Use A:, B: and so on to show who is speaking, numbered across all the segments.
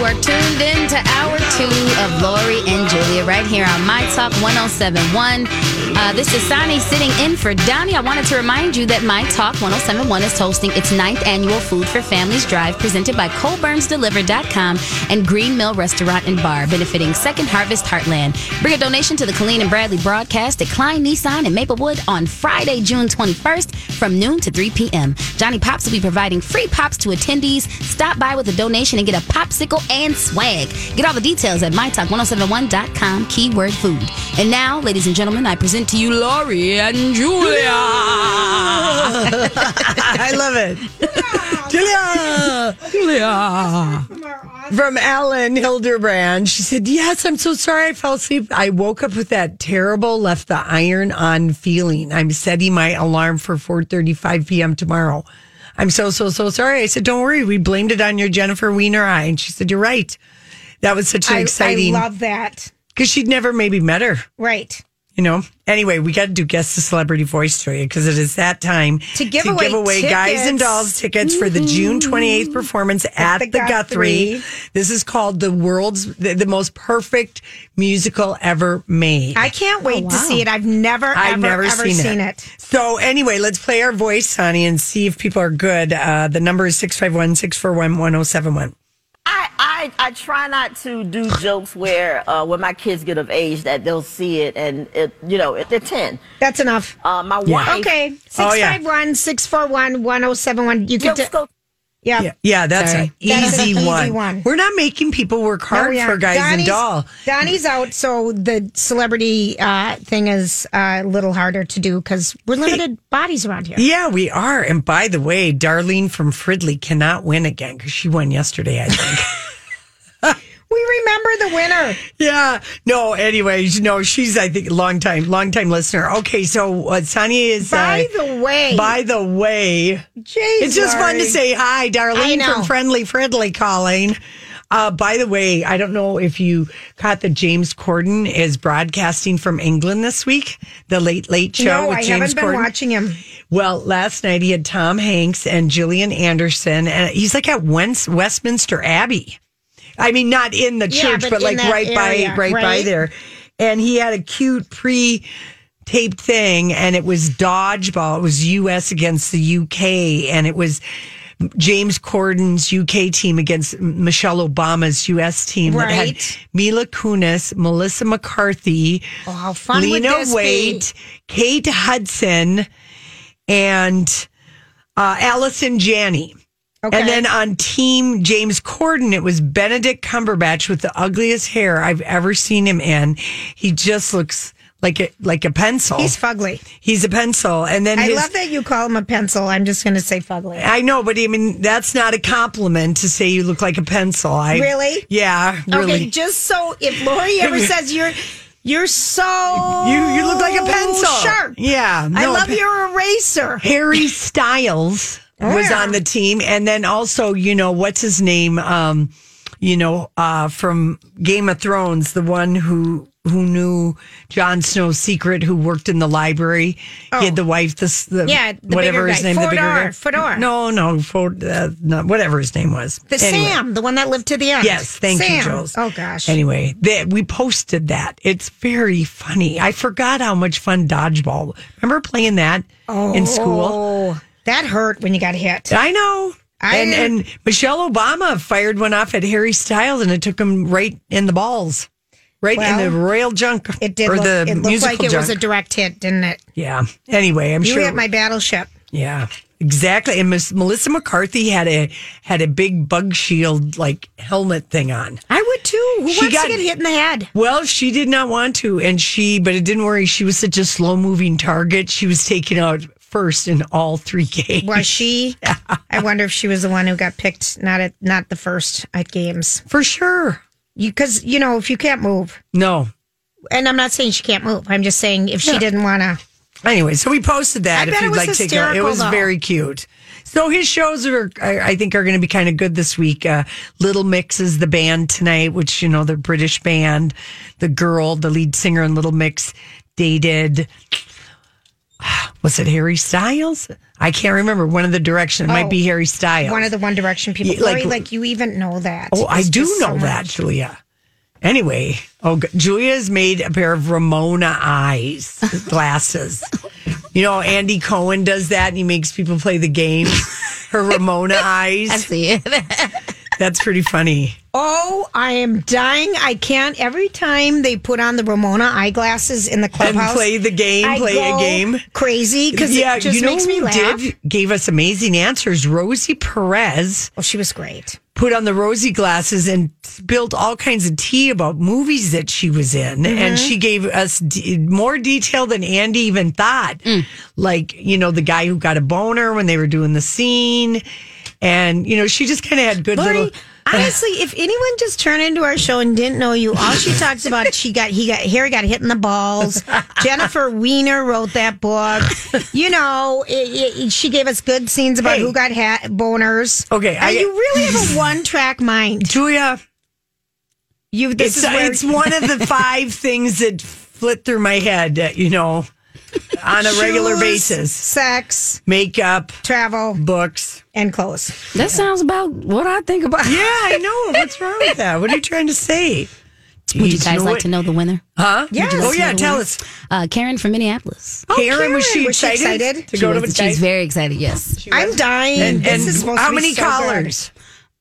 A: You are tuned in to hour two of Lori and Julia right here on My Talk 1071. Uh, this is Sani sitting in for Donnie. I wanted to remind you that My Talk 1071 is hosting its ninth annual Food for Families Drive presented by CobornsDeliver.com and Green Mill Restaurant and Bar, benefiting Second Harvest Heartland. Bring a donation to the Colleen and Bradley broadcast at Kline Nissan in Maplewood on Friday, June 21st from noon to 3 p.m. Johnny Pops will be providing free pops to attendees. Stop by with a donation and get a popsicle and swag. Get all the details at mytalk1071.com, keyword food. And now, ladies and gentlemen, I present to you Lori and Julia.
B: I love it. Julia.
A: Julia.
B: From Elin Hilderbrand. She said, Yes, I'm so sorry I fell asleep. I woke up with that terrible left the iron on feeling. I'm setting my alarm for 4.35 p.m. tomorrow. I'm so, so, so sorry. I said, Don't worry. We blamed it on your Jennifer Weiner eye. And she said, You're right. That was such an
C: I,
B: exciting.
C: I love that.
B: Because she'd never maybe met her.
C: Right.
B: You know. Anyway, we got to do guess the celebrity voice Julia, because it is that time
C: To give away
B: guys and dolls tickets for the June twenty eighth performance at,
C: the
B: the, Guthrie.
C: Guthrie.
B: This is called the world's the, the most perfect musical ever made.
C: I can't wait to see it. I've never,
B: I've
C: ever,
B: never
C: ever
B: seen,
C: seen,
B: it.
C: it.
B: So anyway, let's play our voice, Sonny, and see if people are good. Uh, the number is 651-641-1071.
D: I, I I try not to do jokes where uh, when my kids get of age that they'll see it and it you know if they're ten.
C: That's enough.
D: Uh, my
B: Yeah.
D: wife.
C: Okay.
B: Oh, yeah.
C: 651 641 1071. You can. T-
D: go
C: yeah.
B: Yeah, yeah, that's
A: Sorry.
B: an
C: That's an
B: easy,
C: easy
B: one.
C: one.
B: We're not making people work hard
C: No,
B: for guys and
C: Donnie's-
B: doll.
C: Donnie's out, so the celebrity uh, thing is uh, a little harder to do because we're limited bodies around here.
B: Yeah, we are. And by the way, Darlene from Fridley cannot win again because she won yesterday, I think.
C: We remember the winner.
B: yeah. No, anyways, no, she's, I think, long time, long time listener. Okay, so uh, Sonia is.
C: By
B: uh,
C: the way,
B: by the way,
C: Jeez,
B: it's just fun to say hi, Darlene from Friendly Fridley calling. Uh, by the way, I don't know if you caught that James Corden is broadcasting from England this week, the Late Late Show
C: No,
B: with
C: I
B: James
C: haven't been watching him.
B: Well, last night he had Tom Hanks and Gillian Anderson, and he's like at Westminster Abbey. I mean, not in the
C: Yeah,
B: church,
C: but
B: but, like
C: that
B: right
C: area,
B: by, right, by there. And he had a cute pre taped thing, and it was dodgeball. It was U.S. against the UK, and it was James Corden's UK team against Michelle Obama's U.S. team that had Mila Kunis, Melissa McCarthy,
C: Oh, how fun
B: Lena Waithe, Kate Hudson, and uh, Allison Janney.
C: Okay.
B: And then on Team James Corden, it was Benedict Cumberbatch with the ugliest hair I've ever seen him in. He just looks like a like a pencil.
C: He's fugly.
B: He's a pencil, and then
C: I
B: his,
C: love that you call him a pencil. I'm just going to say fugly.
B: I know, but I mean that's not a compliment to say you look like a pencil. I
C: Really?
B: yeah, really.
C: Okay, just so if Lori ever says you're you're so
B: You you look like a pencil.
C: sharp.
B: Yeah,
C: I love
B: pe-
C: your eraser.
B: Harry Styles was on the team, and then also, you know, what's his name? Um, you know, uh, from Game of Thrones, the one who who knew Jon Snow's secret, who worked in the library. He had the wife, this the
C: Oh. Yeah, the
B: whatever his
C: guy.
B: name, the bigger guy.
C: Fodor.
B: No, no, Fod, uh, no, whatever his name was.
C: The
B: Anyway.
C: Sam, the one that lived to the end.
B: Yes, thank you,
C: Sam.
B: Jules.
C: Oh gosh.
B: Anyway, that we posted that. It's very funny. I forgot how much fun dodgeball. Remember playing that in school?
C: That hurt when you got hit.
B: I know.
C: I
B: and and Michelle Obama fired one off at Harry Styles, and it took him right in the balls, right in the royal junk
C: it did
B: or
C: look,
B: the
C: it looked
B: musical
C: like it
B: junk.
C: was a direct hit, didn't it?
B: yeah. Anyway, I'm
C: You
B: sure.
C: You hit my battleship.
B: yeah, exactly. And Miss Melissa McCarthy had a had a big bug shield like helmet thing on.
C: I would too. Who
B: She
C: wants
B: got-
C: to get hit in the head?
B: Well, she did not want to, and she, but it didn't worry. She was such a slow moving target. She was taken out first in all three games.
C: Was she? I wonder if she was the one who got picked, not at not the first at games.
B: For sure.
C: You because you know if you can't move,
B: No.
C: and I'm not saying she can't move. I'm just saying if she
B: Yeah.
C: didn't want to.
B: Anyway, so we posted that
C: I
B: if
C: bet it
B: you'd like to take a It was
C: though.
B: very cute. So his shows are, I, I think, are going to be kind of good this week. Uh, Little Mix is the band tonight, which you know the British band. The girl, the lead singer in Little Mix, dated. Was it Harry Styles? I can't remember. One of the Direction. It might
C: Oh,
B: be Harry Styles.
C: One of the One Direction people.
B: Yeah, like-
C: Lori, like, you even know that.
B: Oh, I do know
C: so
B: that,
C: much.
B: Julia. Anyway, oh, Julia's made a pair of Ramona eyes glasses. you know, Andy Cohen does that and he makes people play the game. Her Ramona eyes.
A: I see it.
B: That's pretty funny.
C: Oh, I am dying. I can't. Every time they put on the Ramona eyeglasses in the
B: And
C: clubhouse,
B: play the game,
C: I
B: play a game.
C: crazy because
B: Yeah,
C: it just
B: you know
C: makes me laugh.
B: did gave us amazing answers. Rosie Perez
C: Oh, she was great.
B: put on the rosy glasses and spilled all kinds of tea about movies that she was in. And mm-hmm. she gave us d- more detail than Andy even thought. Mm. Like, you know, the guy who got a boner when they were doing the scene. And, you know, she just kind of had good
C: Lori,
B: little.
C: Honestly, if anyone just turned into our show and didn't know you, all she talks about she got he got Harry got hit in the balls. Jennifer Weiner wrote that book. You know, it, it, she gave us good scenes about
B: Hey.
C: who got hat boners.
B: Okay, I-
C: you really have a one track mind.
B: Julia,
C: You this
B: it's,
C: is where
B: it's one of the five things that flit through my head, uh, you know, on a regular
C: shoes,
B: basis
C: sex,
B: makeup,
C: travel,
B: books.
C: and clothes.
A: That sounds about what I think about.
B: Yeah, I know. What's wrong with that? What are you trying to say?
A: Would you
B: Jeez,
A: guys
B: know
A: like
B: what-
A: to know the winner?
B: Huh?
C: Yes.
B: Oh, yeah. Tell
A: winner?
B: us.
A: Uh, Karen from Minneapolis.
B: Karen, was she
C: Karen, was she
B: excited,
C: excited?
B: to
A: She
B: go to
A: was-
B: the
A: she's very excited. Yes.
C: I'm dying.
B: And,
C: this
B: and
C: is supposed
B: how
C: to be
B: many
C: so good.
B: callers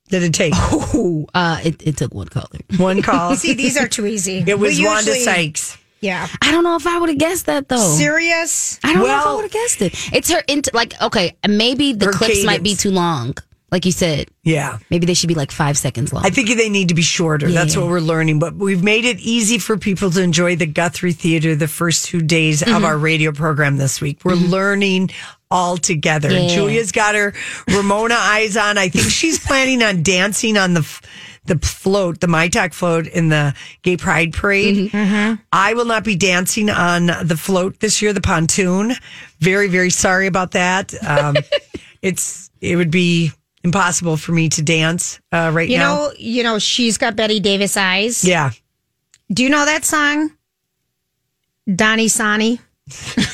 B: did it take?
A: Ooh, uh, it, it took one caller.
B: One call.
C: See, these are too easy.
B: It was
C: We
B: Wanda
C: usually-
B: Sykes.
C: Yeah.
A: I don't know if I would have guessed that though.
C: Serious?
A: I don't know if I would have guessed it. It's her into like okay, maybe the
B: Her
A: clips might be too long. Like you said,
B: Yeah.
A: maybe they should be like five seconds long.
B: I think they need to be shorter. That's what we're learning. But we've made it easy for people to enjoy the Guthrie Theater the first two days
A: Mm-hmm.
B: of our radio program this week. We're learning all together.
A: Yeah.
B: Julia's got her Ramona eyes on. I think she's planning on dancing on the the float, the My Talk float in the Gay Pride Parade.
A: Mm-hmm.
B: I will not be dancing on the float this year, the pontoon. Very, very sorry about that. Um, it's it would be impossible for me to dance uh, right
C: You
B: now.
C: know, you know, she's got Bette Davis eyes.
B: Yeah.
C: Do you know that song? Donnie Sonny.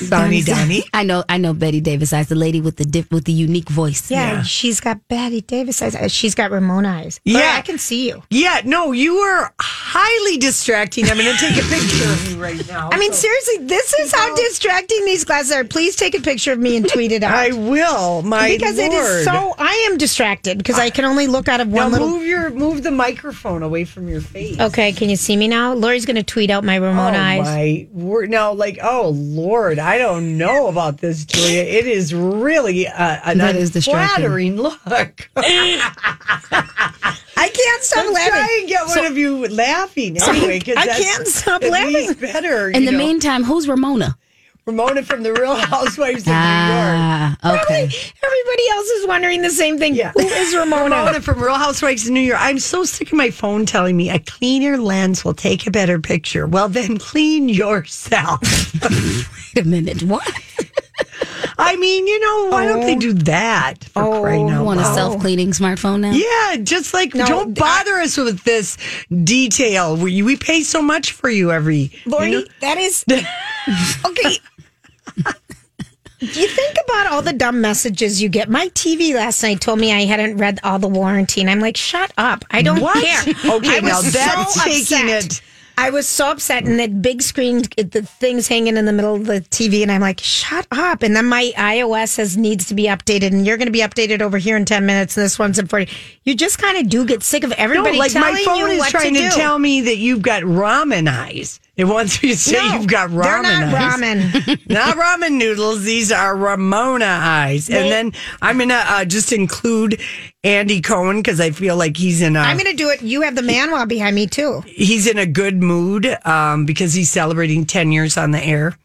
B: Donnie Donnie.
A: I know, I know Bette Davis eyes, the lady with the dip, with the unique voice.
C: Yeah,
B: Yeah.
C: she's got Bette Davis eyes. Uh, She's got Ramona eyes.
B: Yeah.
C: Laura, I can see you.
B: Yeah, no, you were highly distracting. I'm going to take a picture of you right now.
C: I mean, seriously, this is how distracting these glasses are. Please take a picture of me and tweet it out.
B: I will. My
C: because it
B: Lord.
C: is so. I am distracted because I can only look out of
B: Now
C: one little.
B: move your move the microphone away from your face.
C: Okay, can you see me now? Lori's going to tweet out my
B: Oh
C: Ramona eyes.
B: my word! Now, like, oh Lord, I don't know about this, Julia. It is really uh, an
A: That is distracting.
B: unflattering look.
C: I can't stop
B: I'm
C: laughing.
B: trying to get one of you laughing anyway. 'cause
C: I
B: that's
C: can't stop laughing.
B: better.
A: In
B: you
A: the
B: know.
A: meantime, who's Ramona?
B: Ramona from the Real Housewives of New York.
A: Ah, okay.
C: Everybody else is wondering the same thing.
B: Yeah.
C: Who is Ramona?
B: Ramona from Real Housewives of New York. I'm so sick of my phone telling me a cleaner lens will take a better picture. Well, then clean yourself.
A: Wait a minute. What?
B: I mean, you know, why don't they do that for crying
A: You
B: out
A: want a self cleaning smartphone now?
B: Yeah, just like
C: No,
B: don't bother us with this detail. We, we pay so much for you every.
C: Lori,
B: you know-
C: that is okay. You think about all the dumb messages you get. My TV last night told me I hadn't read all the warranty, and I'm like, shut up! I don't
B: What?
C: care.
B: Okay, now that's
C: so
B: taking it
C: I was so upset, and that big screen, the thing's hanging in the middle of the TV, and I'm like, "Shut up!" And then my iOS says needs to be updated, and you're going to be updated over here in ten minutes, and this one's in forty. You just kind of do get sick of
B: No,
C: everybody
B: like
C: telling
B: my phone
C: you
B: is trying
C: to,
B: to, tell me that you've got ramen eyes. It wants me to say
C: No,
B: you've got ramen
C: they're not
B: eyes.
C: ramen.
B: not ramen noodles. These are Ramona eyes.
C: They-
B: and then I'm gonna uh, just include Andy Cohen because I feel like he's in a
C: I'm going to do it. You have the manual behind me too.
B: he's in a good mood um, because he's celebrating 10 years on the air.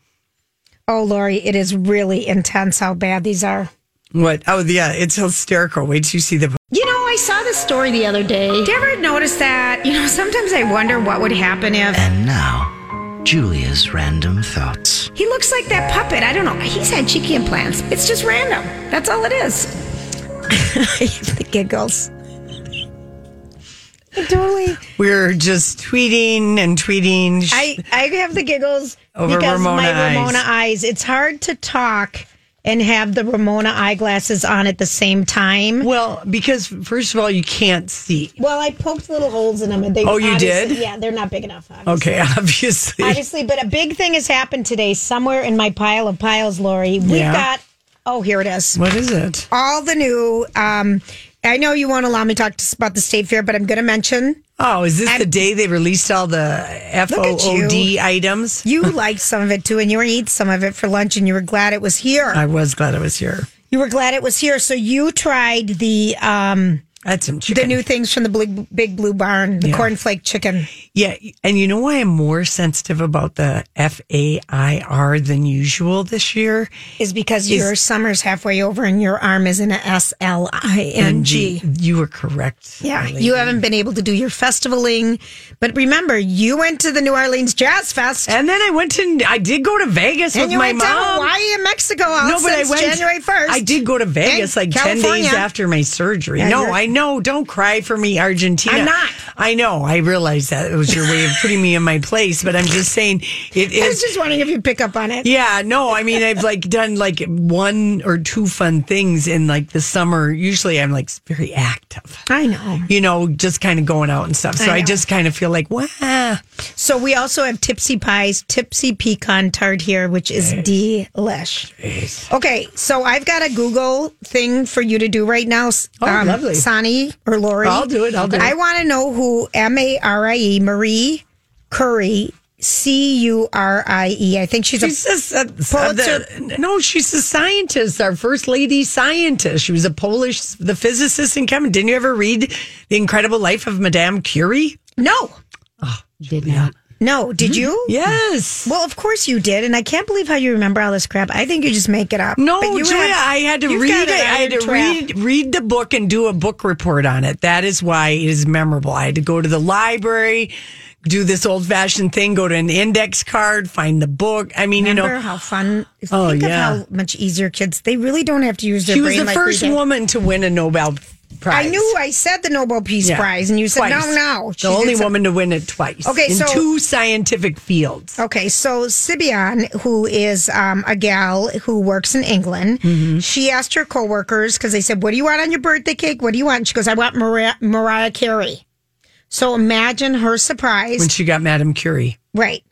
C: Oh, Lori, it is really intense how bad these are.
B: What? Oh, yeah, it's hysterical. Wait till you see the.
C: You know, I saw this story the other day. Did you ever notice that? You know, sometimes I wonder what would happen if
E: And now, Julia's random thoughts.
C: he looks like that puppet. I don't know. He's had cheeky implants. It's just random. That's all it is. The giggles. Totally.
B: We're just tweeting and tweeting.
C: I I have the giggles
B: Over
C: because
B: Ramona
C: my
B: eyes.
C: Ramona eyes. It's hard to talk and have the Ramona eyeglasses on at the same time.
B: well, because first of all, you can't see.
C: Well, I poked little holes in them. And they
B: Oh, you did?
C: Yeah, they're not big enough. Obviously.
B: Okay, obviously.
C: Obviously, but a big thing has happened today somewhere in my pile of piles, Lori. We've
B: Yeah.
C: got, oh, here it is.
B: What is it?
C: All the new, um, I know you won't allow me to talk to, about the state fair, but I'm going to mention
B: Oh, is this the day they released all the FOOD items?
C: you liked some of it too, and you were eating some of it for lunch, and you were glad it was here.
B: I was glad it was here.
C: you were glad it was here. So you tried the um,
B: I had some
C: the new things from the Big, Big Blue Barn, the
B: Yeah.
C: cornflake chicken.
B: Yeah, and you know why I'm more sensitive about the FAIR than usual this year?
C: Is because your summer's halfway over and your arm is in a S L I N G.
B: You were correct.
C: Yeah, you haven't been able to do your festivaling, but remember, you went to the New Orleans Jazz Fest,
B: And then I went to, I did go to Vegas
C: and
B: with my mom.
C: Hawaii and Mexico all
B: no, but I went
C: January first.
B: I did go to Vegas like ten days after my surgery.
C: Yeah,
B: no, I know. Don't cry for me, Argentina.
C: I'm not.
B: I know. I realize that was your way of putting me in my place, but I'm just saying it
C: I was just wondering if you pick up on it.
B: Yeah, no, I mean, I've like done like one or two fun things in like the summer. Usually I'm like very active,
C: I know.
B: you know, just kind of going out and stuff. So
C: I
B: I, just kind of feel like, wow.
C: So we also have Tipsy Pies, Tipsy Pecan Tart here, which is delish. Okay, so I've got a Google thing for you to do right now.
B: Oh, um, lovely.
C: Sani or Lori.
B: I'll do it, I'll do it.
C: I want to know who M A R I E Marie Curry C U R I E. I think she's,
B: She's
C: a
B: just a,
C: Pulitzer-
B: the- no, she's a scientist, our first lady scientist. She was a Polish, the physicist in Kevin. Didn't you ever read The Incredible Life of Madame Curie?
C: no, oh,
A: Did not.
C: No. Did
B: Mm-hmm.
C: you?
B: Yes.
C: Well, of course you did, and I can't believe how you remember all this crap. I think you just make it up.
B: No, Julia,
C: have-
B: I had to read it. I had to
C: trap.
B: read read the book and do a book report on it. That is why it is memorable. I had to go to the library, do this old fashioned thing, go to an index card, find the book. I mean,
C: Remember
B: you know,
C: how fun?
B: Oh,
C: think
B: yeah.
C: of how much easier kids. They really don't have to use their
B: she was the
C: like
B: first woman to win a Nobel Prize.
C: I knew I said the Nobel Peace
B: Yeah.
C: Prize, and you said
B: Twice.
C: no, no.
B: The only woman to win it twice.
C: Okay,
B: in
C: so-
B: two scientific fields.
C: Okay, so Sibian, who is um, a gal who works in England,
B: Mm-hmm.
C: she asked her coworkers because they said, "What do you want on your birthday cake? What do you want?" And she goes, "I want Mariah, Mariah Carey." So imagine her surprise,
B: When she got Madame Curie.
C: right?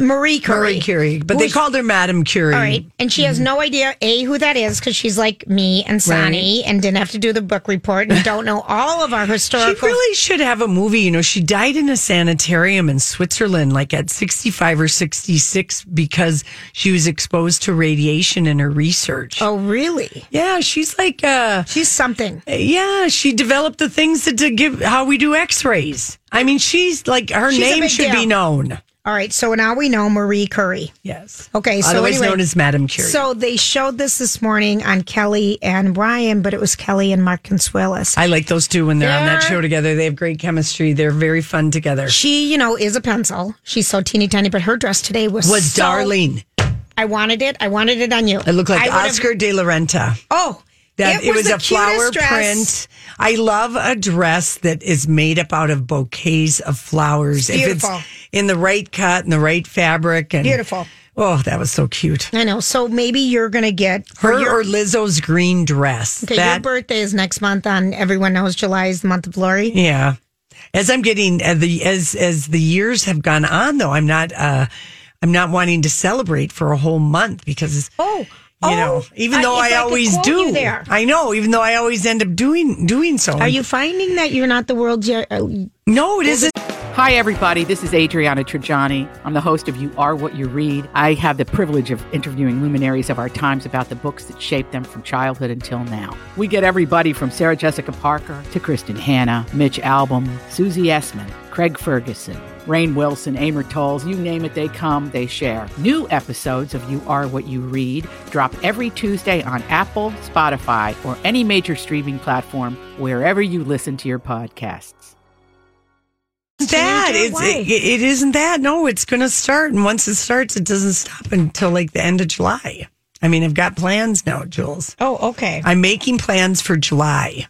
C: Marie Curie.
B: Marie Curie. But they called her Madame Curie.
C: All right. And she has no idea, A, who that is, because she's like me and Sonny and didn't have to do the book report and don't know all of our
B: She
C: historical.
B: really should have a movie. You know, she died in a sanitarium in Switzerland, like at 65 or 66, because she was exposed to radiation in her research.
C: oh, really?
B: Yeah, she's like, uh,
C: She's something.
B: yeah, she developed the things that to give how we do x rays. I mean, she's like, her
C: She's a
B: name
C: big
B: should
C: deal.
B: be known.
C: All right. So now we know Marie Curie.
B: Yes.
C: Okay. So
B: Otherwise
C: anyway,
B: known as Madame Curie.
C: So they showed this this morning on Kelly and Brian, but it was Kelly and Mark Consuelos.
B: I like those two when they're on that show together. They have great chemistry. They're very fun together.
C: She, you know, is a pencil. She's so teeny tiny, but her dress today was
B: Was
C: so-
B: Darlene.
C: I wanted it. I wanted it on you.
B: It looked like Oscar de la Renta.
C: Oh,
B: That it, was,
C: the
B: a flower print. I love a dress that is made up out of bouquets of flowers.
C: Beautiful.
B: If it's in the right cut and the right fabric and
C: Beautiful.
B: Oh, that was so cute.
C: I know. So maybe you're going to get
B: Her
C: your,
B: or Lizzo's green dress.
C: okay, your birthday is next month on Everyone Knows July is the month of Lori.
B: yeah. as I'm getting as the as as the years have gone on, though, I'm not uh I'm not wanting to celebrate for a whole month because
C: Oh,
B: you know,
C: oh,
B: even though
C: if
B: I,
C: could
B: always do,
C: there.
B: I know, even though I always end up doing doing so.
C: Are you finding that you're not the world's? Uh,
B: No, it isn't.
F: Hi, everybody. This is Adriana Trigiani. I'm the host of You Are What You Read. I have the privilege of interviewing luminaries of our times about the books that shaped them from childhood until now. We get everybody from Sarah Jessica Parker to Kristin Hannah, Mitch Albom, Susie Essman, Craig Ferguson, Rainn Wilson, Amor Towles, you name it, they come, they share. New episodes of You Are What You Read drop every Tuesday on Apple, Spotify, or any major streaming platform wherever you listen to your podcasts.
B: that it's, it, it isn't that no it's going to start and once it starts it doesn't stop until like the end of july i mean i've got plans now jules
C: oh, okay.
B: i'm making plans for july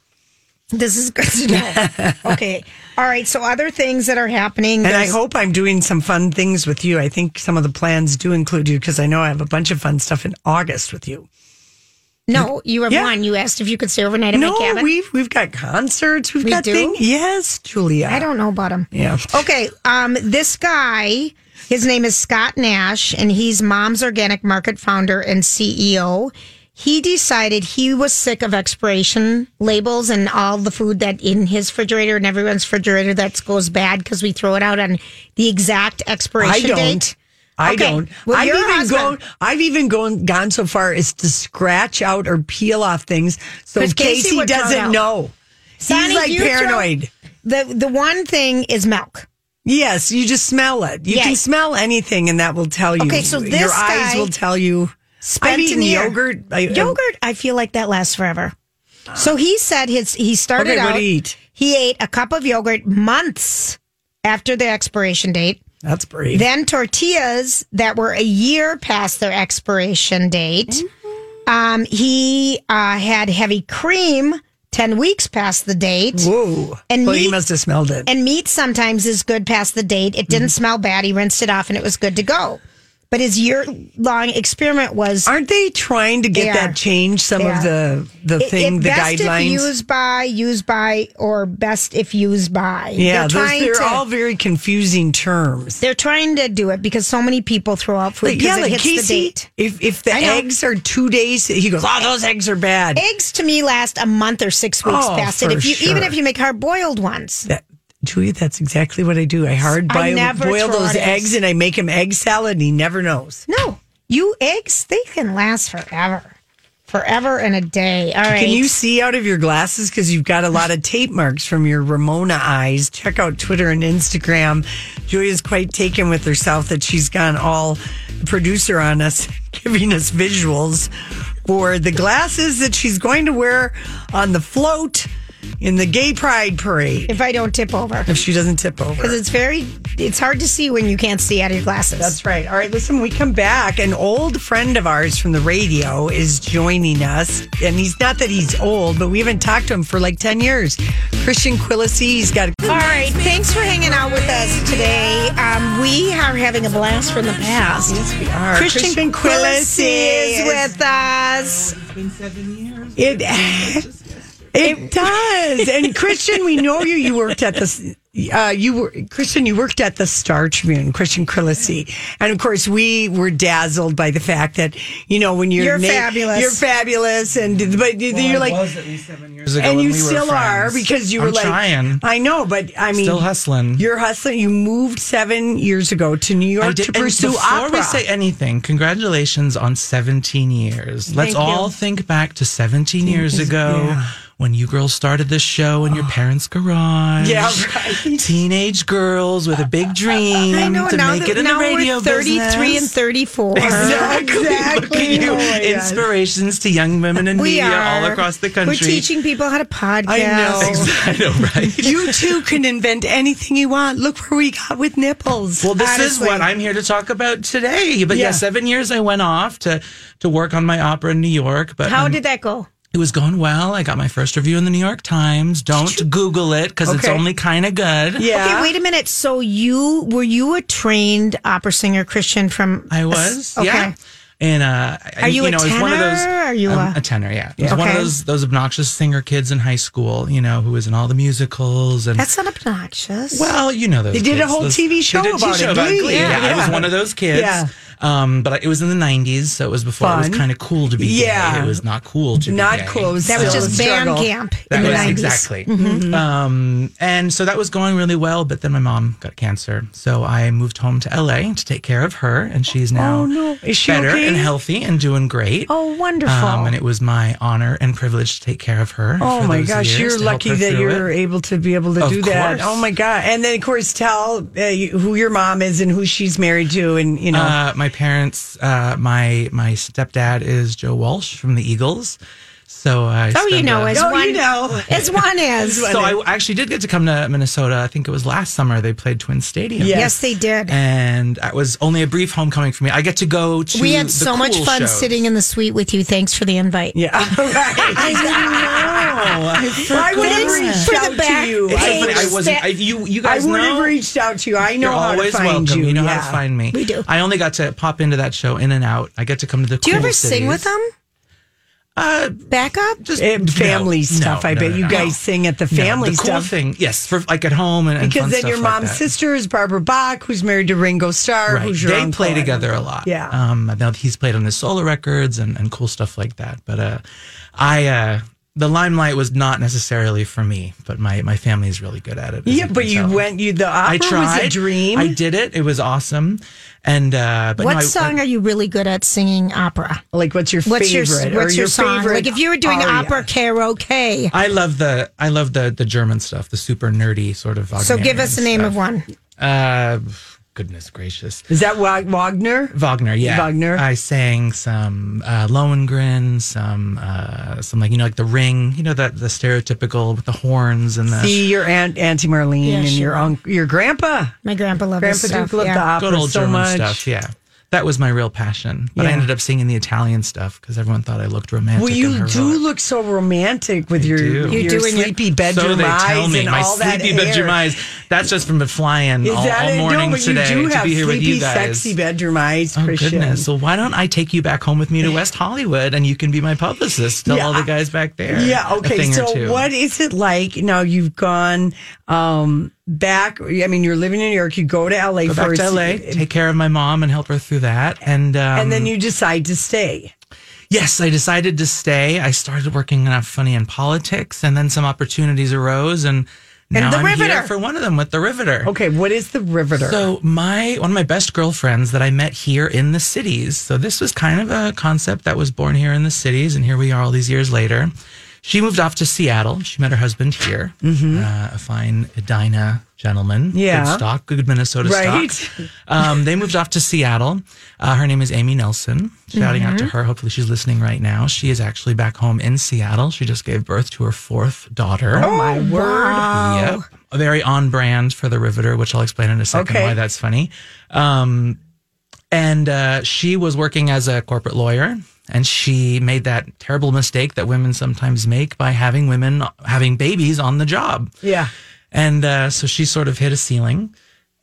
C: This is good to know. okay. All right. So other things that are happening.
B: and i hope i'm doing some fun things with you i think some of the plans do include you because i know i have a bunch of fun stuff in august with you
C: No, you have
B: Yeah.
C: one. You asked if you could stay overnight at
B: no
C: my cabin.
B: we've we've got concerts we've
C: We
B: got
C: do?
B: things yes julia
C: I don't know about him.
B: yeah
C: Okay. Um, this guy, his name is Scott Nash, and he's Mom's Organic Market founder and CEO. He decided he was sick of expiration labels and all the food that in his refrigerator and everyone's refrigerator that goes bad because we throw it out on the exact expiration date I
B: don't.
C: date.
B: I
C: Okay.
B: don't.
C: Well,
B: I've even
C: husband-
B: gone. I've even gone gone so far as to scratch out or peel off things so
C: Casey
B: Casey,
C: would throw it
B: doesn't know.
C: Sonny,
B: He's like
C: you throw-
B: paranoid.
C: The the one thing is milk.
B: Yes, you just smell it. You
C: Yeah.
B: can smell anything, and that will tell you.
C: Okay, so this
B: your eyes
C: guy
B: will tell you.
C: Spent
B: I've eaten
C: an
B: yogurt. I,
C: Yogurt, I feel like that lasts forever. So he said his he started
B: Okay,
C: out.
B: he eat?
C: He ate a cup of yogurt months after the expiration date.
B: That's brave.
C: Then tortillas that were a year past their expiration date.
B: Mm-hmm.
C: Um, he uh, had heavy cream ten weeks past the date.
B: Whoa!
C: And
B: well, he
C: meat-
B: must have smelled it.
C: And meat sometimes is good past the date. It
B: Mm-hmm.
C: didn't smell bad. He rinsed it off and it was good to go. But his year long experiment was
B: Aren't they trying to get that change? Some of the the
C: It-
B: thing,
C: it
B: the
C: best
B: guidelines.
C: if used by, used by, or best if used by.
B: yeah,
C: they're
B: those,
C: trying
B: they're
C: to.
B: all very confusing terms.
C: they're trying to do it because so many people throw out food
B: Like, yeah,
C: it
B: like
C: hits the
B: Casey,
C: date.
B: if if the eggs are two days, he goes, "Oh, those eggs are bad."
C: Eggs to me last a month or six weeks
B: Oh,
C: past it. If you even if you make hard boiled ones.
B: That, Julia, that's exactly what I do. I hard
C: I
B: boil,
C: never
B: boil those
C: eggs.
B: eggs and I make him egg salad, and he never knows.
C: No, you eggs they can last forever, forever and a day. All right.
B: Can you see out of your glasses because you've got a lot of tape marks from your Ramona eyes? Check out Twitter and Instagram. Julia's quite taken with herself that she's gone all producer on us, giving us visuals for the glasses that she's going to wear on the float in the Gay Pride Parade
C: if I don't tip over?
B: if she doesn't tip over.
C: Because it's very, it's hard to see when you can't see out of your glasses.
B: That's right. All right, listen, we come back, an old friend of ours from the radio is joining us. And he's not that he's old, but we haven't talked to him for like 10 years. Christian Quillisi, he's got
C: All right, thanks for hanging out with us today. Um, we are having a blast from the past.
B: Yes, we are.
C: Christian,
B: Christian
C: Quillisi
B: Quillisi
C: is with us.
B: It, it does. And Christian, we know you. You worked at the. Uh, you were Christian. You worked at the Star Tribune, Christian Quillisi, and of course, we were dazzled by the fact that you know when you're
C: You're fabulous.
B: you're fabulous, and but you're like,
G: was at least seven years ago.
B: and you
G: we were
B: still are because you were
G: I'm
B: like,
G: trying.
B: I know, but I mean,
G: Still hustling.
B: You're hustling. You moved seven years ago to New York
G: did,
B: to
G: and
B: pursue
G: before
B: opera.
G: we say anything, congratulations on 17 years. Let's
B: Thank you.
G: all think back to 17 years ago
B: yeah.
G: When you girls started this show in your parents' garage.
B: Yeah, right.
G: Teenage girls with a big dream
C: I know
G: to
C: now
G: make
C: that
G: it in
C: now
G: the radio
C: we're 33 and 34.
G: Exactly. Look at you.
B: Oh
G: Inspirations to young women in
C: We
G: media
C: are
G: all across the country.
C: We're teaching people how to podcast.
B: I know.
G: I know, right?
B: you too can invent anything you want. Look where we got with nipples.
G: Well, this
C: Honestly.
G: is what I'm here to talk about today. But yeah.
B: Yeah.
G: seven years I went off to to work on my opera in New York. But
C: How
G: um,
C: did that go?
G: It was going well. I got my first review in the New York Times. Don't Google it because it's only kind of good.
B: yeah.
C: Okay, wait a minute. So you were you a trained opera singer, Christian? From
G: I was.
C: Okay.
G: Yeah. And uh,
C: Are you a
G: know, it was one of those.
C: tenor? Are you
G: I'm
C: a-
G: a tenor? Yeah, it was one of those those obnoxious singer kids in high school. You know, who was in all the musicals and.
C: That's not obnoxious.
G: well, you know those.
B: They did a whole
G: Those-
B: TV show
G: they did a
B: about it, Glee.
G: Glee.
B: Yeah,
G: Yeah, I was one of those kids.
B: Yeah.
G: Um, but it was in the '90s, so it was before it was kind of cool to be
B: Yeah.
G: gay. It was not cool to be
B: Not cool. It was
C: that was just band camp
G: That
C: in the 90s.
G: exactly.
B: Mm-hmm.
G: Um, and so that was going really well, but then my mom got cancer. So I moved home to LA to take care of her, and she's now
B: Oh, no. Is she
G: better
B: okay?
G: and healthy and doing great.
C: Oh, wonderful.
G: Um, and it was my honor and privilege to take care of her.
B: Oh
G: for
B: my
G: those
B: gosh,
G: years
B: you're lucky that you're
G: it.
B: able to be able to
G: Of
B: do that.
G: course.
B: Oh my god! And then of course tell uh, who your mom is and who she's married to, and you know.
G: Uh, my parents, uh, my my stepdad is Joe Walsh from the Eagles. So I
C: oh, you know,
G: a-
C: as
B: Oh,
C: one,
B: you know.
C: as one is.
G: So I actually did get to come to Minnesota. I think it was last summer. They played Twin Stadium.
B: Yes.
C: yes, they did.
G: and that was only a brief homecoming for me. I get to go to.
C: we had
G: the
C: so much fun
G: shows.
C: sitting in the suite with you. Thanks for the invite.
B: yeah, right.
G: I didn't know.
B: I would have
C: Thanks
B: reached
C: for the
B: out to you.
G: It's so
C: page
G: funny. I wasn't.
C: that-
G: I, you, you
B: I would
G: know.
B: have reached out to you. I know
G: You're
B: how
G: always
B: to find
G: welcome.
B: you.
G: You know
B: yeah.
G: how to find me.
C: We do.
G: I only got to pop into that show in and out. I get to come to the.
C: Do you
G: cool
C: ever sing with them?
G: Uh,
C: Backup?
G: just
B: family
G: no,
B: stuff.
G: no,
B: I
G: no,
B: bet
G: no,
B: you
G: no.
B: guys sing at the
G: No,
B: family
G: the cool
B: stuff.
G: thing, yes, for like at home and and
B: Because
G: fun
B: then your
G: like
B: mom's
G: that.
B: sister is Barbara Bach, who's married to Ringo Starr,
G: Right.
B: who's your
G: they
B: uncle.
G: play together a lot.
B: Yeah.
G: Um, now he's played on his solo records and, and cool stuff like that. But uh, I uh, the limelight was not necessarily for me, but my my family is really good at it. as
B: yeah, but you
G: tell.
B: went. You the opera
G: I tried.
B: was a dream.
G: I did it. It was awesome. And uh, but
C: what
G: no, I-
C: song are you really good at singing opera?
B: like, what's your
C: What's
B: favorite?
C: your what's your, song? Like if you were doing
B: aria?
C: opera karaoke.
G: I love the I love the the German stuff, the super nerdy sort of.
C: So give us the name of one.
G: Uh, goodness gracious.
B: Is that Wa- Wagner?
G: Wagner, yeah.
B: Wagner.
G: I sang some uh, Lohengrin, some uh, some like you know like the Ring, you know that the stereotypical with the horns and the
B: See your aunt Auntie Marlene
C: Yeah,
B: and your uncle, your grandpa.
C: My grandpa loved
B: Grandpa
C: this stuff.
B: Duke loved the opera
G: good old
B: so
G: German
B: much.
G: stuff. Yeah, that was my real passion. But I ended up singing the Italian stuff because everyone thought I looked romantic.
B: Well, you do look so romantic with your,
G: do.
C: You
B: your
C: do in your-
B: sleepy bedroom
G: so they
B: eyes
G: tell me
B: and
G: my
B: all that
G: sleepy
B: hair.
G: bedroom eyes. That's just from flying
B: Is
G: all,
B: that
G: all morning
B: no, but
G: today
B: you do
G: to
B: have
G: be here with
B: sleepy,
G: you guys.
B: sexy bedroom eyes,
G: Oh
B: Christian.
G: goodness! So why don't I take you back home with me to West Hollywood and you can be my publicist? Tell
B: Yeah.
G: all the guys back there.
B: Yeah.
G: a
B: Okay.
G: thing or
B: So,
G: two.
B: what is it like now? You've gone um, back. I mean, you're living in New York. You go to LA
G: Go back
B: first,
G: to LA, take care of my mom and help her through that, and um,
B: and then you decide to stay.
G: Yes, I decided to stay. I started working enough funny in politics, and then some opportunities arose, and now
C: The
G: I'm
C: Riveter.
G: here for one of them with the Riveter.
B: Okay. What is the Riveter?
G: So my one of my best girlfriends that I met here in the cities. So this was kind of a concept that was born here in the cities, and here we are all these years later. She moved off to Seattle. She met her husband here, uh, a fine Edina gentleman.
B: Mm-hmm. Yeah.
G: good stock, good Minnesota
B: Right.
G: stock. Um, they moved off to Seattle. Uh, her name is Amy Nelson. Shouting out to
B: Mm-hmm.
G: her. Hopefully, she's listening right now. She is actually back home in Seattle. She just gave birth to her fourth daughter.
B: oh my word!
G: Yep. Very on brand for the Riveter, which I'll explain in a second
B: Okay.
G: why that's funny. Um, and uh, she was working as a corporate lawyer, and she made that terrible mistake that women sometimes make by having women having babies on the job.
B: Yeah.
G: And uh, so she sort of hit a ceiling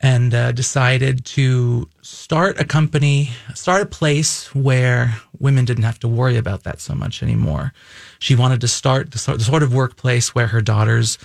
G: and uh, decided to start a company, start a place where women didn't have to worry about that so much anymore. She wanted to start the sort, of workplace where her daughters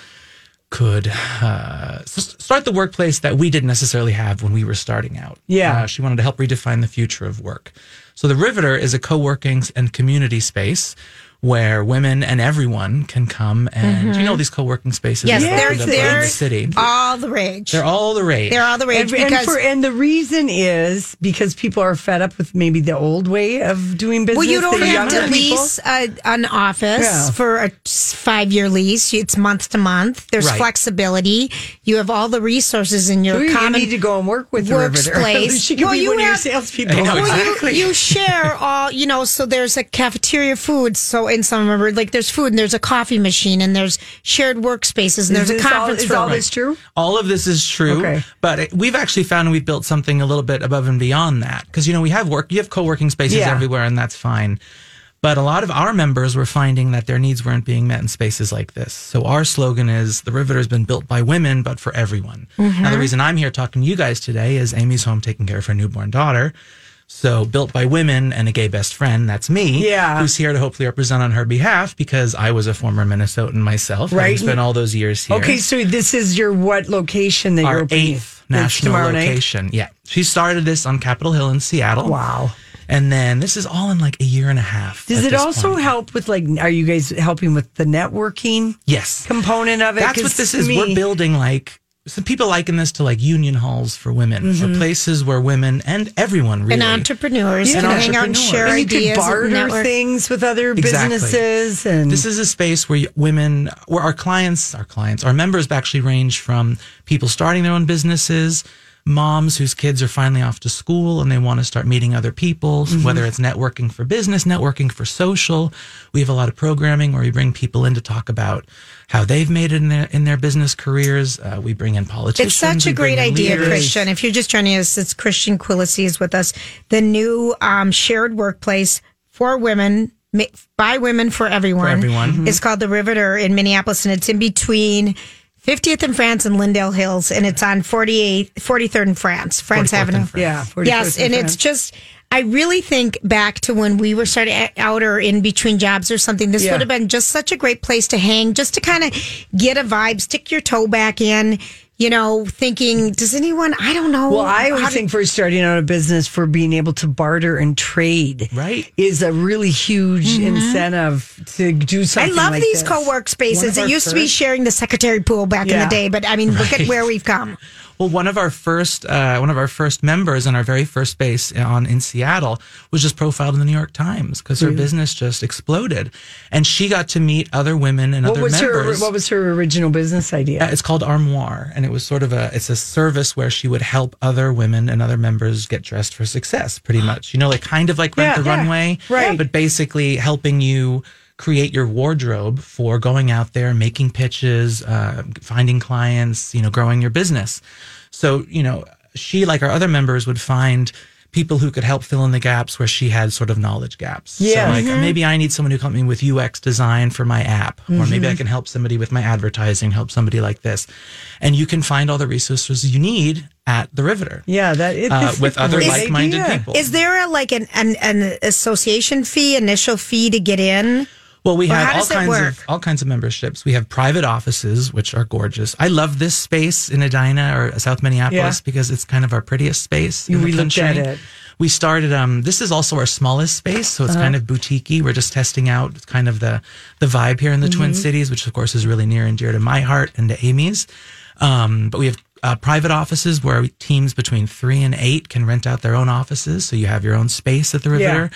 G: could uh, start the workplace that we didn't necessarily have when we were starting out.
B: Yeah.
G: Uh, she wanted to help redefine the future of work. So the Riveter is a co-working and community space where women and everyone can come and you know mm-hmm. these co-working spaces
C: Yes,
G: that
C: they're
G: opened up in
C: they're
G: the city.
C: all the rage.
G: They're all the rage.
C: They're all the rage
B: And, and,
C: because
B: for, and the reason is because people are fed up with maybe the old way of doing business.
C: well, you don't have to
B: people.
C: lease a, an office
B: Yeah.
C: for a five year lease. It's month to month. There's
G: Right.
C: flexibility. You have all the resources in your
B: Ooh, you
C: common
B: need to go and work with the Riveter.
C: workplace.
B: she could
C: Well,
B: be
C: you
B: one of your
C: have-
B: salespeople.
G: I know,
C: Well, you, you share all, you know, so there's a cafeteria food. So in some of them, like there's food and there's a coffee machine and there's shared workspaces and
B: Is
C: there's a
B: this all-
C: conference
B: is
C: room.
B: all this true?
G: all of this is true,
B: Okay.
G: but it- we've actually found we've built something a little bit above and beyond that because you know we have work, you have co-working spaces
B: Yeah.
G: everywhere, and that's fine. But a lot of our members were finding that their needs weren't being met in spaces like this. So our slogan is the Riveter has been built by women, but for everyone. Now the mm-hmm. reason I'm here talking to you guys today is Amy's home taking care of her newborn daughter. So built by women and a gay best friend, that's me.
B: Yeah.
G: Who's here to hopefully represent on her behalf because I was a former Minnesotan myself.
B: Right.
G: Spent all those years here.
B: Okay, so this is your what location that you're opening?
G: eighth national
B: tomorrow night?
G: location. Yeah. She started this on Capitol Hill in Seattle.
B: Wow.
G: And then this is all in like a year and a half.
B: Does it also
G: point.
B: help with like? Are you guys helping with the networking
G: Yes.
B: component of it?
G: That's what this is.
B: me-
G: We're building like some people liken this to like union halls for women,
B: Mm-hmm.
G: or places where women and everyone really
C: And entrepreneurs
G: Yeah.
C: can
G: And
C: hang out and
G: entrepreneurs.
C: share
B: and you
C: ideas.
B: could
C: and
B: barter things with other
G: Exactly.
B: businesses, and
G: This is a space where women, where our clients, our clients, our members actually range from people starting their own businesses, moms whose kids are finally off to school and they want to start meeting other people,
B: Mm-hmm.
G: whether it's networking for business, networking for social. We have a lot of programming where we bring people in to talk about how they've made it in their in their business careers. Uh, we bring in politicians.
C: It's such a great idea,
G: leaders.
C: Christian. If you're just joining us, it's Christian Quillisi is with us. The new um, shared workplace for women, by women for everyone.
G: For everyone.
C: It's called the Riveter in Minneapolis, and it's in between 50th in France and Linden Hills, and it's on 48, 43rd in France, France
G: 44th and
C: Avenue.
G: France.
B: yeah, 44th
C: Yes, and
B: France.
C: it's just. I really think back to when we were starting out or in between jobs or something. This
B: Yeah.
C: would have been just such a great place to hang, just to kind of get a vibe, stick your toe back in. You know, thinking, does anyone? I don't know.
B: Well, I
C: how
B: always
C: to-
B: think for starting out a business for being able to barter and trade,
G: Right.
B: is a really huge incentive to do
C: Mm-hmm. I love
B: like
C: these
B: this.
C: co-work spaces. It
G: our
C: used to be sharing the secretary pool back in the day, but I mean, look at where we've come.
G: Well, one of our first uh, one of our first members in our very first base on in Seattle was just profiled in the New York Times because her business just exploded, and she got to meet other women and
B: What
G: other
B: was
G: members.
B: her What was her original business idea?
G: Uh, it's called Armoire, and it was sort of a it's a service where she would help other women and other members get dressed for success, pretty much. You know, like kind of like rent
B: Yeah,
G: the
B: yeah,
G: runway,
B: right.
G: But basically helping you create your wardrobe for going out there, making pitches, uh, finding clients, you know, growing your business. So you know, she like our other members would find. People who could help fill in the gaps where she had sort of knowledge gaps.
B: Yeah.
G: So like
C: Mm-hmm.
G: maybe I need someone who can help me with UX design for my app, or maybe
C: Mm-hmm.
G: I can help somebody with my advertising, help somebody like this. And you can find all the resources you need at the Riveter
B: yeah, that it,
G: uh, with other
B: great
G: like-minded
B: idea.
G: people.
C: Is there a like an, an an association fee, initial fee to get in?
G: Well, we have all kinds
C: work?
G: of all kinds of memberships. We have private offices, which are gorgeous. I love this space in Edina or South Minneapolis
B: Yeah.
G: because it's kind of our prettiest space. in
B: We
G: the
B: looked at it.
G: We started. Um, this is also our smallest space, so it's
B: Uh-huh.
G: kind of boutiquey. We're just testing out kind of the the vibe here in the Twin
B: Mm-hmm.
G: Cities, which of course is really near and dear to my heart and to Amy's. Um, but we have uh, private offices where teams between three and eight can rent out their own offices, so you have your own space at the Riveter.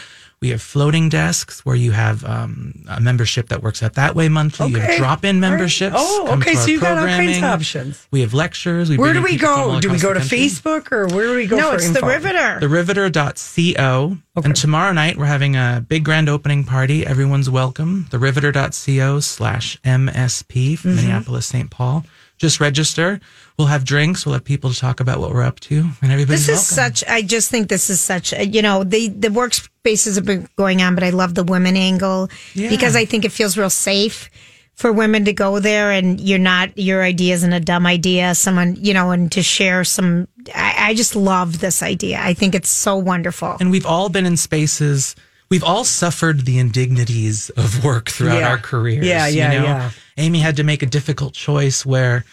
G: We have floating desks where you have um, a membership that works out that way monthly. You have
B: Okay.
G: drop-in
B: All right.
G: memberships.
B: Oh,
G: come
B: okay.
G: to
B: So
G: our
B: you got all kinds of
G: programming.
B: options.
G: We have lectures. We
B: Where do we
G: people from all
B: go? Do we go to. Facebook or where do we go?
C: no,
B: for
C: it's
B: info?
C: the Riveter.
G: Theriveter.co. And tomorrow night we're having a big grand opening party. Everyone's welcome. Theriveter.co slash MSP from
B: Mm-hmm.
G: Minneapolis, St. Paul. Just register. We'll have drinks. We'll have people to talk about what we're up to. And everybody's
C: This is
G: welcome.
C: such. I just think this is such. A, you know, the the workspaces have been going on, but I love the women angle
G: Yeah.
C: because I think it feels real safe for women to go there, and you're not your idea isn't a dumb idea. Someone you know, and to share some. I, I just love this idea. I think it's so wonderful.
G: And we've all been in spaces. We've all suffered the indignities of work throughout
B: Yeah.
G: our careers.
B: Yeah,
G: you
B: yeah,
G: know?
B: yeah.
G: Amy had to make a difficult choice where,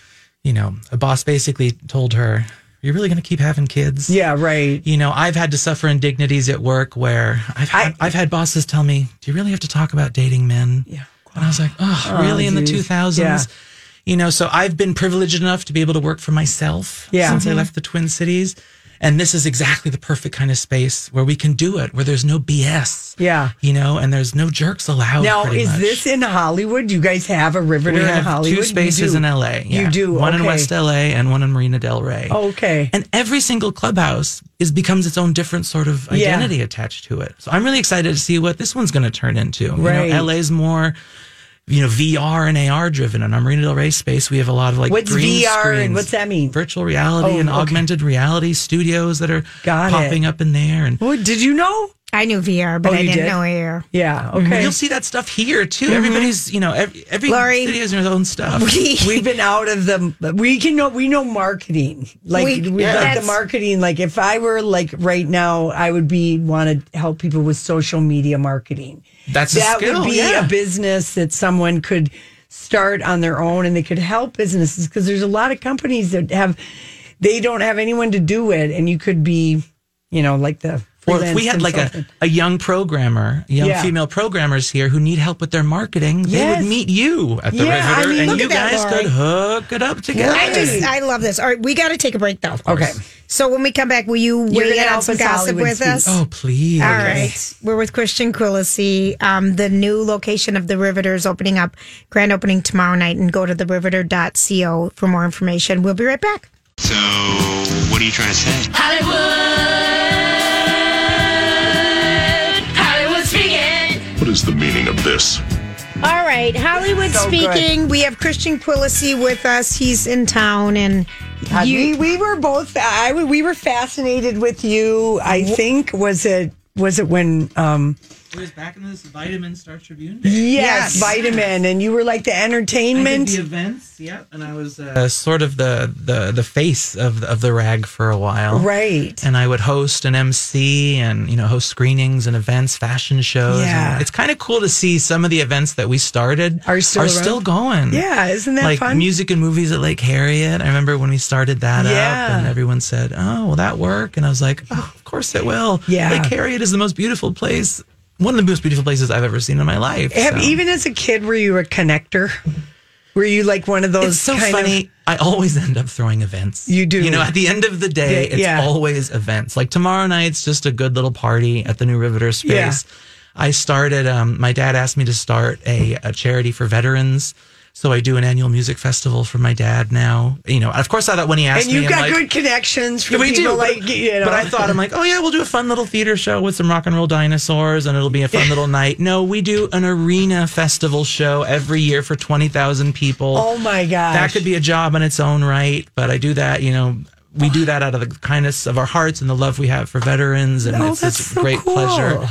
G: you know, a boss basically told her, "You're really going to keep having kids."
B: Yeah, right.
G: You know, I've had to suffer indignities at work where I've had, I, have had bosses tell me, "Do you really have to talk about dating men?" Yeah. And I was like, "Oh, really?" in the 2000s.
B: Yeah.
G: You know, so I've been privileged enough to be able to work for myself
B: Yeah.
G: since
B: Mhm.
G: I left the Twin Cities. And this is exactly the perfect kind of space where we can do it, where there's no BS.
B: Yeah.
G: You know, and there's no jerks allowed.
B: Now, is
G: much.
B: this in Hollywood? Do you guys have a Riveter
G: we
B: in
G: have
B: Hollywood?
G: two spaces in LA. yeah.
B: You do.
G: One in. West LA and one in Marina Del Rey.
B: Okay.
G: And every single clubhouse is becomes its own different sort of
B: Yeah.
G: identity attached to it. So I'm really excited to see what this one's going to turn into. You
B: Right.
G: know, LA's more, you know, VR and AR driven. In our Marina Del Rey space, we have a lot of like
B: What's VR and what's that mean?
G: Virtual reality
B: Oh,
G: and
B: okay.
G: augmented reality studios that are
B: Got it.
G: popping up in there. And
B: Oh, did you know?
C: I knew VR, but
B: Oh,
C: I didn't
B: did?
C: know AR.
B: Yeah. Mm-hmm. Okay.
G: You'll see that stuff here too. Mm-hmm. Everybody's, you know, every, every
C: Lori,
G: city has their own stuff.
B: We've been out of the. We can know. We know marketing. Like
C: We-
B: we,
C: yeah.
B: like the marketing. Like if I were like right now, I would be want to help people with social media marketing.
G: That's a
B: that
G: skill,
B: would be
G: yeah.
B: a business that someone could start on their own, and they could help businesses because there's a lot of companies that have they don't have anyone to do it, and you could be, you know, like the.
G: Or if we had like a, a young programmer, young
B: Yeah.
G: female programmers here who need help with their marketing, they would meet you at the
B: Yeah, I
G: Riveter
B: mean,
G: and you
C: at that,
G: guys could hook it up together.
C: I just, I love this. All right, we got to take a break though.
B: Okay.
C: So when we come back, will you
B: You're
C: weigh in on some gossip
B: Hollywood
C: with
B: speak.
C: us?
G: oh, please.
C: All right. We're with Christian Quillisi. Um, the new location of the Riveter is opening up, grand opening tomorrow night, and go to the riveter.co for more information. We'll be right back.
H: So, what are you trying to say?
I: What is the meaning of this?
C: All right, Hollywood
B: So good.
C: speaking. We have Christian Quillisi with us. He's in town, and you,
B: we, we were both I we were fascinated with you. I think was it was it when um
G: It was back in this Vitamin Star Tribune.
B: yes, vitamin and you were like the entertainment.
G: the events, yeah, and I was uh, sort of the, the the face of of the rag for a while,
B: Right.
G: And I would host an MC and you know host screenings and events, fashion shows.
B: Yeah.
G: and it's kind of cool to see some of the events that we started
B: Are still around?
G: still going.
B: Yeah, isn't that
G: like
B: fun?
G: music and movies at Lake Harriet. I remember when we started that
B: Yeah.
G: up, and everyone said, "Oh, will that work?" And I was like, "Oh, of course it will."
B: Yeah.
G: Lake Harriet is the most beautiful place. One of the most beautiful places I've ever seen in my life.
B: Have
G: so.
B: even as a kid were you a connector? Were you like one of those
G: It's so funny.
B: of
G: I always end up throwing events.
B: You do.
G: You know, at the end of the day,
B: Yeah,
G: it's
B: yeah.
G: always events. Like tomorrow night's just a good little party at the new Riveter space.
B: Yeah.
G: I started, um, my dad asked me to start a, a charity for veterans. So I do an annual music festival for my dad now. You know, of course, I thought when he asked me.
B: and you've
G: me,
B: got
G: like,
B: good connections for
G: we
B: people
G: do,
B: like
G: but,
B: you know.
G: but I thought I'm like, oh yeah, we'll do a fun little theater show with some rock and roll dinosaurs, and it'll be a fun little night. No, we do an arena festival show every year for twenty thousand people.
B: Oh my god,
G: that could be a job in its own right, but I do that. You know, we do that out of the kindness of our hearts and the love we have for veterans, and
B: Oh,
G: it's a
B: so
G: great
B: cool.
G: pleasure.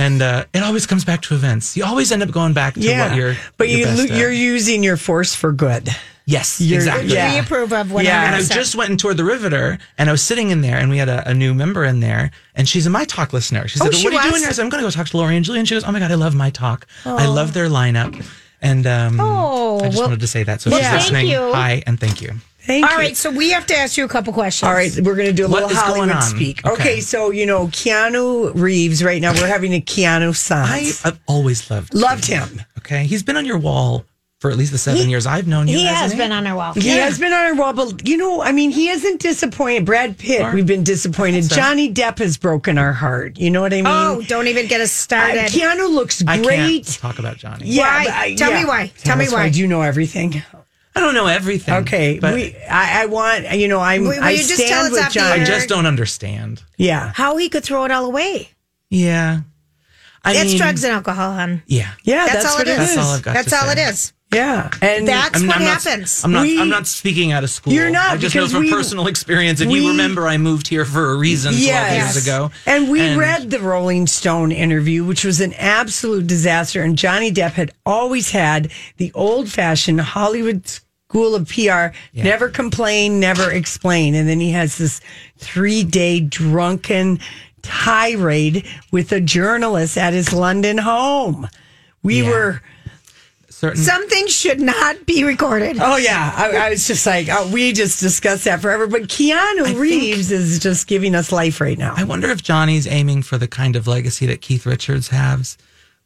G: And uh, it always comes back to events. You always end up going back to
B: yeah,
G: what you're.
B: but
G: you're
B: you
G: best
B: lo- you're using your force for good.
G: yes,
B: you're-
G: exactly.
B: yeah.
C: we approve of 100%.
B: Yeah,
G: And I just went and toured the Riveter, and I was sitting in there, and we had a, a new member in there, and she's a My Talk listener. She said,
C: Oh, she
G: "What are you doing here?" I said, "I'm going to go talk to Lori and Julie." And she goes, "Oh my god, I love My Talk. I love their lineup." And um,
C: Oh,
G: I just
C: well-
G: wanted to say that. So
C: well,
G: she's
C: thank
G: listening,
C: you.
G: hi and thank you.
B: Thank
C: All
B: you.
C: right, so we have to ask you a couple questions.
B: All right, we're going to do a
G: What
B: little
G: is going
B: Hollywood speak.
G: Okay.
B: Okay. so you know Keanu Reeves. Right now, we're having a Keanu
G: I,
B: science.
G: I've always loved
B: Loved him.
G: Okay, he's been on your wall for at least the seven years I've known you.
C: He has
G: hasn't
C: been on our wall.
B: He has been on our wall, but you know, I mean, he isn't disappointed. Brad Pitt,
G: Sure.
B: we've been disappointed.
G: So-
B: Johnny Depp has broken our heart. You know what I mean?
C: Oh, don't even get us
B: Uh,
C: started.
B: Keanu looks
G: I
B: great.
G: can't talk about Johnny.
B: Yeah,
C: Why?
B: I-
C: Tell me why. Tell me
B: us
C: why.
B: Do you know everything?
G: I don't know everything.
B: Okay,
G: but
B: we, I, I want you know I'm
C: Will- will
B: I
C: you just
B: stand
C: tell us
B: with
C: off
B: John.
G: I just don't understand.
B: Yeah,
C: How he could throw it all away.
G: Yeah, I
C: That's
G: mean,
C: drugs and alcohol, hon.
G: Yeah,
B: yeah,
C: That's,
B: that's,
C: all
B: what
C: it is.
G: That's all I've got
C: That's
G: to
C: all
G: say.
C: it is.
B: Yeah, and
C: That's
G: I mean,
C: what
G: I'm not-
C: happens.
G: I'm not.
B: We-
G: I'm not speaking out of school.
B: You're not,
G: I just know from
B: we-
G: personal experience, and
B: we-
G: you remember I moved here for a reason 12
B: Yes.
G: years ago.
B: And we read the Rolling Stone interview, which was an absolute disaster. And Johnny Depp had always had the old fashioned Hollywood school of PR never complain, never explain. And then he has this three day drunken tirade with a journalist at his London home. We
G: Yeah.
B: were.
G: Certain.
C: Some things should not be recorded.
B: Oh yeah, I, I was just like, oh, we just discussed that forever. But Keanu Reeves is just giving us life right now.
G: I wonder if Johnny's aiming for the kind of legacy that Keith Richards has.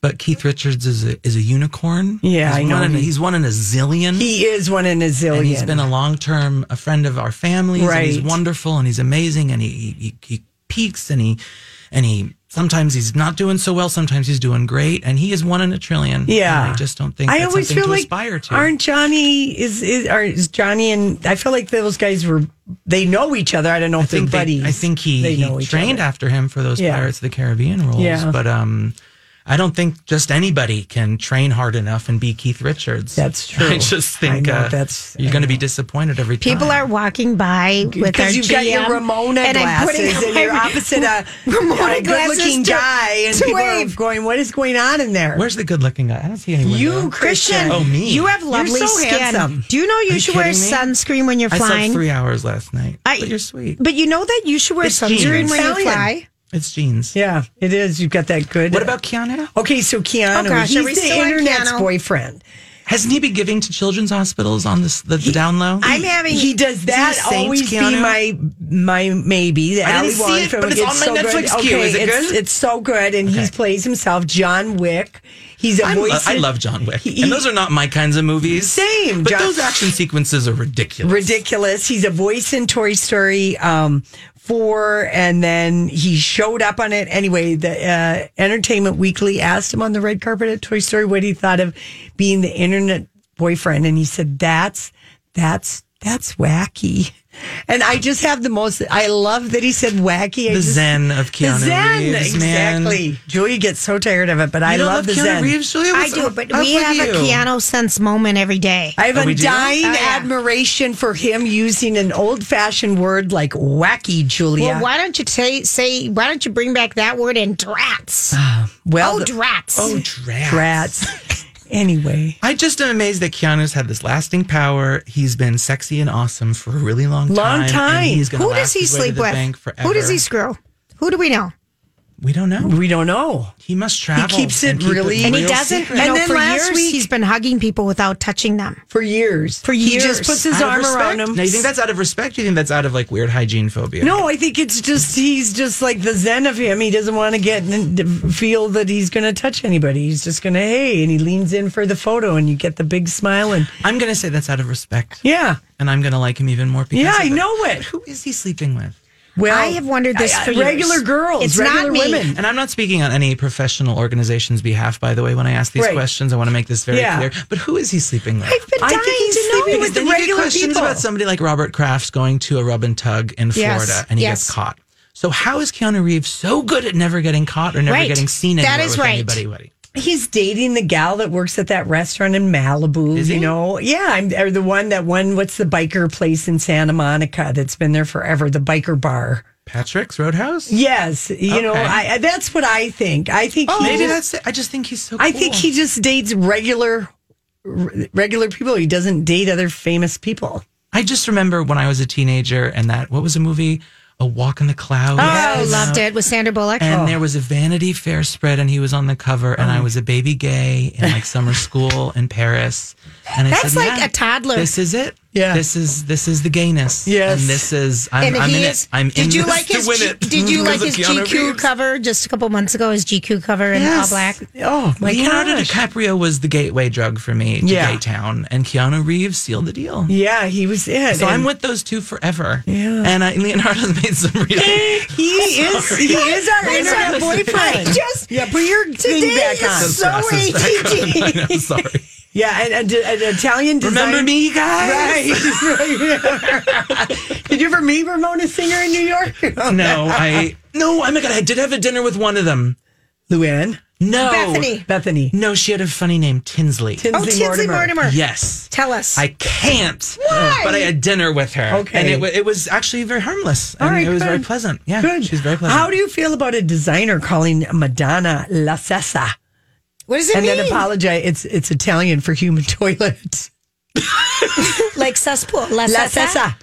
G: But Keith Richards is a, is a unicorn.
B: Yeah,
G: he's
B: I know.
G: One in, a- he's one in a zillion.
B: He is one in a zillion.
G: and he's been a long term a friend of our families. And he's wonderful and he's amazing and he, he he peaks and he and he sometimes he's not doing so well. Sometimes he's doing great. And he is one in a trillion.
B: Yeah,
G: And I just don't think
B: I always feel
G: to
B: like
G: aspire to.
B: aren't Johnny is is are, is Johnny and I feel like those guys were they know each other. I don't know
G: I
B: if they're
G: they-
B: buddies.
G: I think he, he trained
B: other.
G: after him for those
B: Yeah.
G: Pirates of the Caribbean roles.
B: Yeah.
G: But um, I don't think just anybody can train hard enough and be Keith Richards.
B: That's true.
G: I just think
B: I know,
G: uh,
B: that's-
G: you're going to be disappointed every time.
C: People are walking by with their
B: Because you've got your Ramona
C: and I'm putting
B: glasses and you're
C: my
B: opposite a,
C: Ramona
B: a good-looking
C: to-
B: guy, and
C: to
B: people
C: wave.
B: are going, "What is going on in there?"
G: Where's the good-looking guy? I don't see anyone.
B: you,
G: there.
B: Christian?
G: Oh, me.
C: You have lovely
B: You're so
C: skin.
B: handsome.
C: Do you know you,
G: you
C: should wear
G: me?
C: sunscreen when you're flying?
G: I
C: flying?
G: slept three hours last night.
C: I-
G: but you're sweet.
C: But you know that you should wear
G: It's
C: sunscreen when you
B: Italian.
C: fly.
G: It's jeans.
B: Yeah, it is. You've got that good.
G: What about Keanu?
B: Okay, so Keanu,
C: Oh, gosh, are we
B: he's the
C: still on
B: internet's
C: Keanu?
B: boyfriend.
G: Hasn't he been giving to children's hospitals on this the, the down low?
C: I'm having.
B: He does that
G: Saint
B: always be my my maybe. The
G: I
B: Ali
G: didn't see
B: Wong
G: it,
B: film.
G: but it's on my
B: so good.
G: Netflix queue.
B: Okay,
G: Is it
B: it's,
G: good?
B: It's so good, and he
G: Okay.
B: plays himself, John Wick. He's a
G: I'm-
B: voice.
G: I love John Wick,
B: He-
G: and those are not my kinds of movies.
B: Same,
G: but
B: John-
G: those action sequences are ridiculous.
B: ridiculous. He's a voice in Toy Story um, four, and then he showed up on it anyway. The uh, Entertainment Weekly asked him on the red carpet at Toy Story what he thought of being the internet boyfriend, and he said, "That's that's that's wacky." And I just have the most. I love that he said wacky. I
G: The
B: just-
G: zen of Keanu
B: the zen,
G: Reeves, man.
B: exactly. Julia gets so tired of it, but I
G: You don't
B: love, the
G: Keanu
B: zen.
G: Reeves, Julia?
C: I do, but we
G: with
C: have a
G: you?
C: piano sense moment every day.
B: Oh, I have
G: Oh,
B: a dying
C: Oh, yeah.
B: admiration for him using an old fashioned word like wacky, Julia.
C: Well, why don't you say say? Why don't you bring back that word in drats?
B: Well,
C: oh,
B: the-
C: drats!
G: Oh, drats.
B: Drats. anyway,
G: I just am amazed that Keanu's had this lasting power. He's been sexy and awesome for a really long time.
B: Long time.
C: Who
G: last
C: does he
G: his way to
C: sleep with? Who does he screw? Who do we know?
G: We don't know.
B: we don't know.
G: He must travel.
B: He keeps it
G: keep
B: really-
C: And he
G: real
C: doesn't.
G: secret.
C: You
B: And
C: know,
B: then
C: for
B: last
C: years
B: week-
C: he's been hugging people without touching them.
B: For years.
C: For years, He
B: just puts his
G: Out
B: arm around him.
G: Now, you think that's out of respect? You think that's out of like weird hygiene phobia?
B: No, I think it's just he's just like the zen of him. He doesn't want to get feel that he's going to touch anybody. He's just going to hey, and he leans in for the photo, and you get the big smile. And
G: I'm gonna say that's out of respect.
B: yeah,
G: and I'm gonna like him even more. Because
B: Yeah,
G: of
B: I
G: it.
B: know it.
G: Who is he sleeping with?
B: Well,
C: I have wondered this
B: I-
C: for
B: I-
C: years.
B: regular girls,
C: It's
B: regular
C: not me.
B: women.
G: And I'm not speaking on any professional organization's behalf, by the way. When I ask these
B: Right.
G: questions, I want to make this very
B: Yeah.
G: clear. But who is he sleeping with?
C: I've been
B: I
C: dying
B: think he's
C: to know.
B: sleeping
G: because
B: with the
G: then you get
B: regular
G: questions
B: people.
G: about somebody like Robert Kraft going to a rub and tug in
C: Yes,
G: Florida and he
C: yes.
G: gets caught. So how is Keanu Reeves so good at never getting caught or never
C: Right.
G: getting seen
C: That
G: anywhere
C: is
G: with
C: right.
G: anybody?
B: He's dating the gal that works at that restaurant in Malibu.
G: Is he?
B: You know, yeah, I'm or the one that one. What's the biker place in Santa Monica that's been there forever? The biker bar.
G: Patrick's Roadhouse?
B: Yes, you know,
G: Okay.
B: I, that's what I think. I think
G: Oh, maybe
B: just,
G: that's it. I just think he's so
B: I think he just dates regular, r- regular people. He doesn't date other famous people.
G: I just remember when I was a teenager and that, what was a movie? A Walk in the Clouds.
C: Oh, loved it with Sandra Bullock.
G: And
C: Oh.
G: there was a Vanity Fair spread, and he was on the cover, and I oh. was a baby gay in like summer school in Paris. And I
C: That's
G: said,
C: like
G: "Yeah,
C: a toddler."
G: This is it.
B: Yeah.
G: This is this is the gayness.
B: Yes.
G: And this is I'm,
C: and
G: I'm
C: he
G: in
C: is.
G: it. I'm
C: did
G: in
C: you
G: this
C: like
G: to
C: his?
G: win
C: G-
G: it.
C: Did you like his GQ
G: Reeves.
C: cover just a couple months ago? His GQ cover in all black.
B: Oh my
G: Leonardo
B: gosh!
G: DiCaprio was the gateway drug for me to
B: Yeah.
G: Gay Town, and Keanu Reeves sealed the deal.
B: Yeah, he was it.
G: So I'm with those two forever.
B: Yeah.
G: And I, Leonardo's made some really.
B: He is. He is our
C: I'm
B: internet boyfriend.
C: I just-
B: yeah. Put your thing
C: Today
B: back on.
C: is so
G: Glasses back on. I
C: ADD.
G: sorry.
B: Yeah, and, and, an Italian. Design-
G: Remember me, guys?
B: Right. Did you ever meet Ramona Singer in New York?
G: No, I no. Oh my god, I did have a dinner with one of them.
B: Luann.
G: No,
C: Bethany.
B: Bethany.
G: No, she had a funny name, Tinsley.
B: Tinsley,
C: Oh, Tinsley Mortimer.
G: yes,
C: Tell us.
G: I can't.
C: Why?
G: But I had dinner with her.
B: Okay.
G: and it, wa- it was actually very harmless.
B: All
G: and
B: right,
G: it was
B: good.
G: very pleasant. Yeah,
B: Good.
G: she's very pleasant.
B: How do you feel about a designer calling Madonna La Cessa
C: what does it
B: and
C: mean?
B: then apologize? It's it's Italian for human toilet.
C: like cesspool. La,
B: La
C: Cessa?
B: Cessa.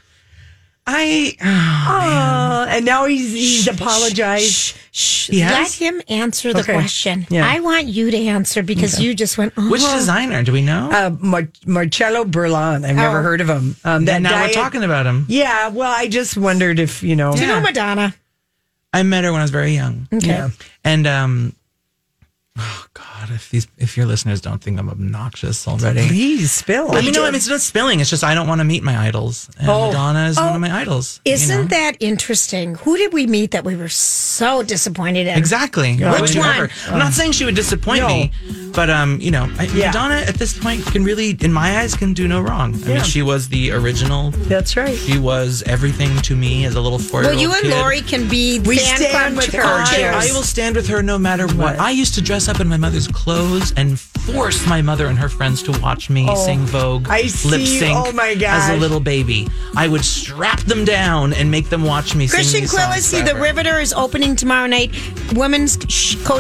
G: I?
B: Oh, and now he's he's apologized.
C: Shh,
G: He
C: let him answer the
B: Okay.
C: question.
B: Yeah.
C: I want you to answer because you just went. Oh.
G: Which designer do we know?
B: Uh, Mar- Marcelo Burlon. I've never
C: Oh.
B: heard of him. Um,
G: and now
B: diet-
G: we're talking about him.
B: Yeah, well, I just wondered if you know.
C: Do you know Madonna?
G: I met her when I was very young.
C: Okay.
B: Yeah.
G: And um, oh god, if these if your listeners don't think I'm obnoxious already.
B: Please spill.
G: I mean, no, I mean, it's not spilling. It's just I don't want to meet my idols. And
B: Oh.
G: Madonna is one
C: Oh.
G: of my idols.
C: Isn't
G: know?
C: that interesting? Who did we meet that we were so disappointed in?
G: Exactly. Why
C: Which one?
G: ever? I'm not saying she would disappoint
B: No.
G: me, but um, you know, I,
B: Yeah.
G: Madonna at this point can really, in my eyes, can do no wrong. I
B: Yeah.
G: mean, she was the original.
B: That's right.
G: She was everything to me as a little four-year-old
C: Well, you and
G: kid.
C: Lori can be
B: We
C: fan
B: stand with her,
C: co-chairs.
G: I will stand with her no matter what. I used to dress dress up in my mother's clothes and force my mother and her friends to watch me
B: Oh,
G: sing Vogue,
B: I
G: lip sync
B: Oh, my
G: as a little baby. I would strap them down and make them watch me
C: Christian
G: sing these songs
C: the. Riveter, is opening tomorrow night. Women's sh- coach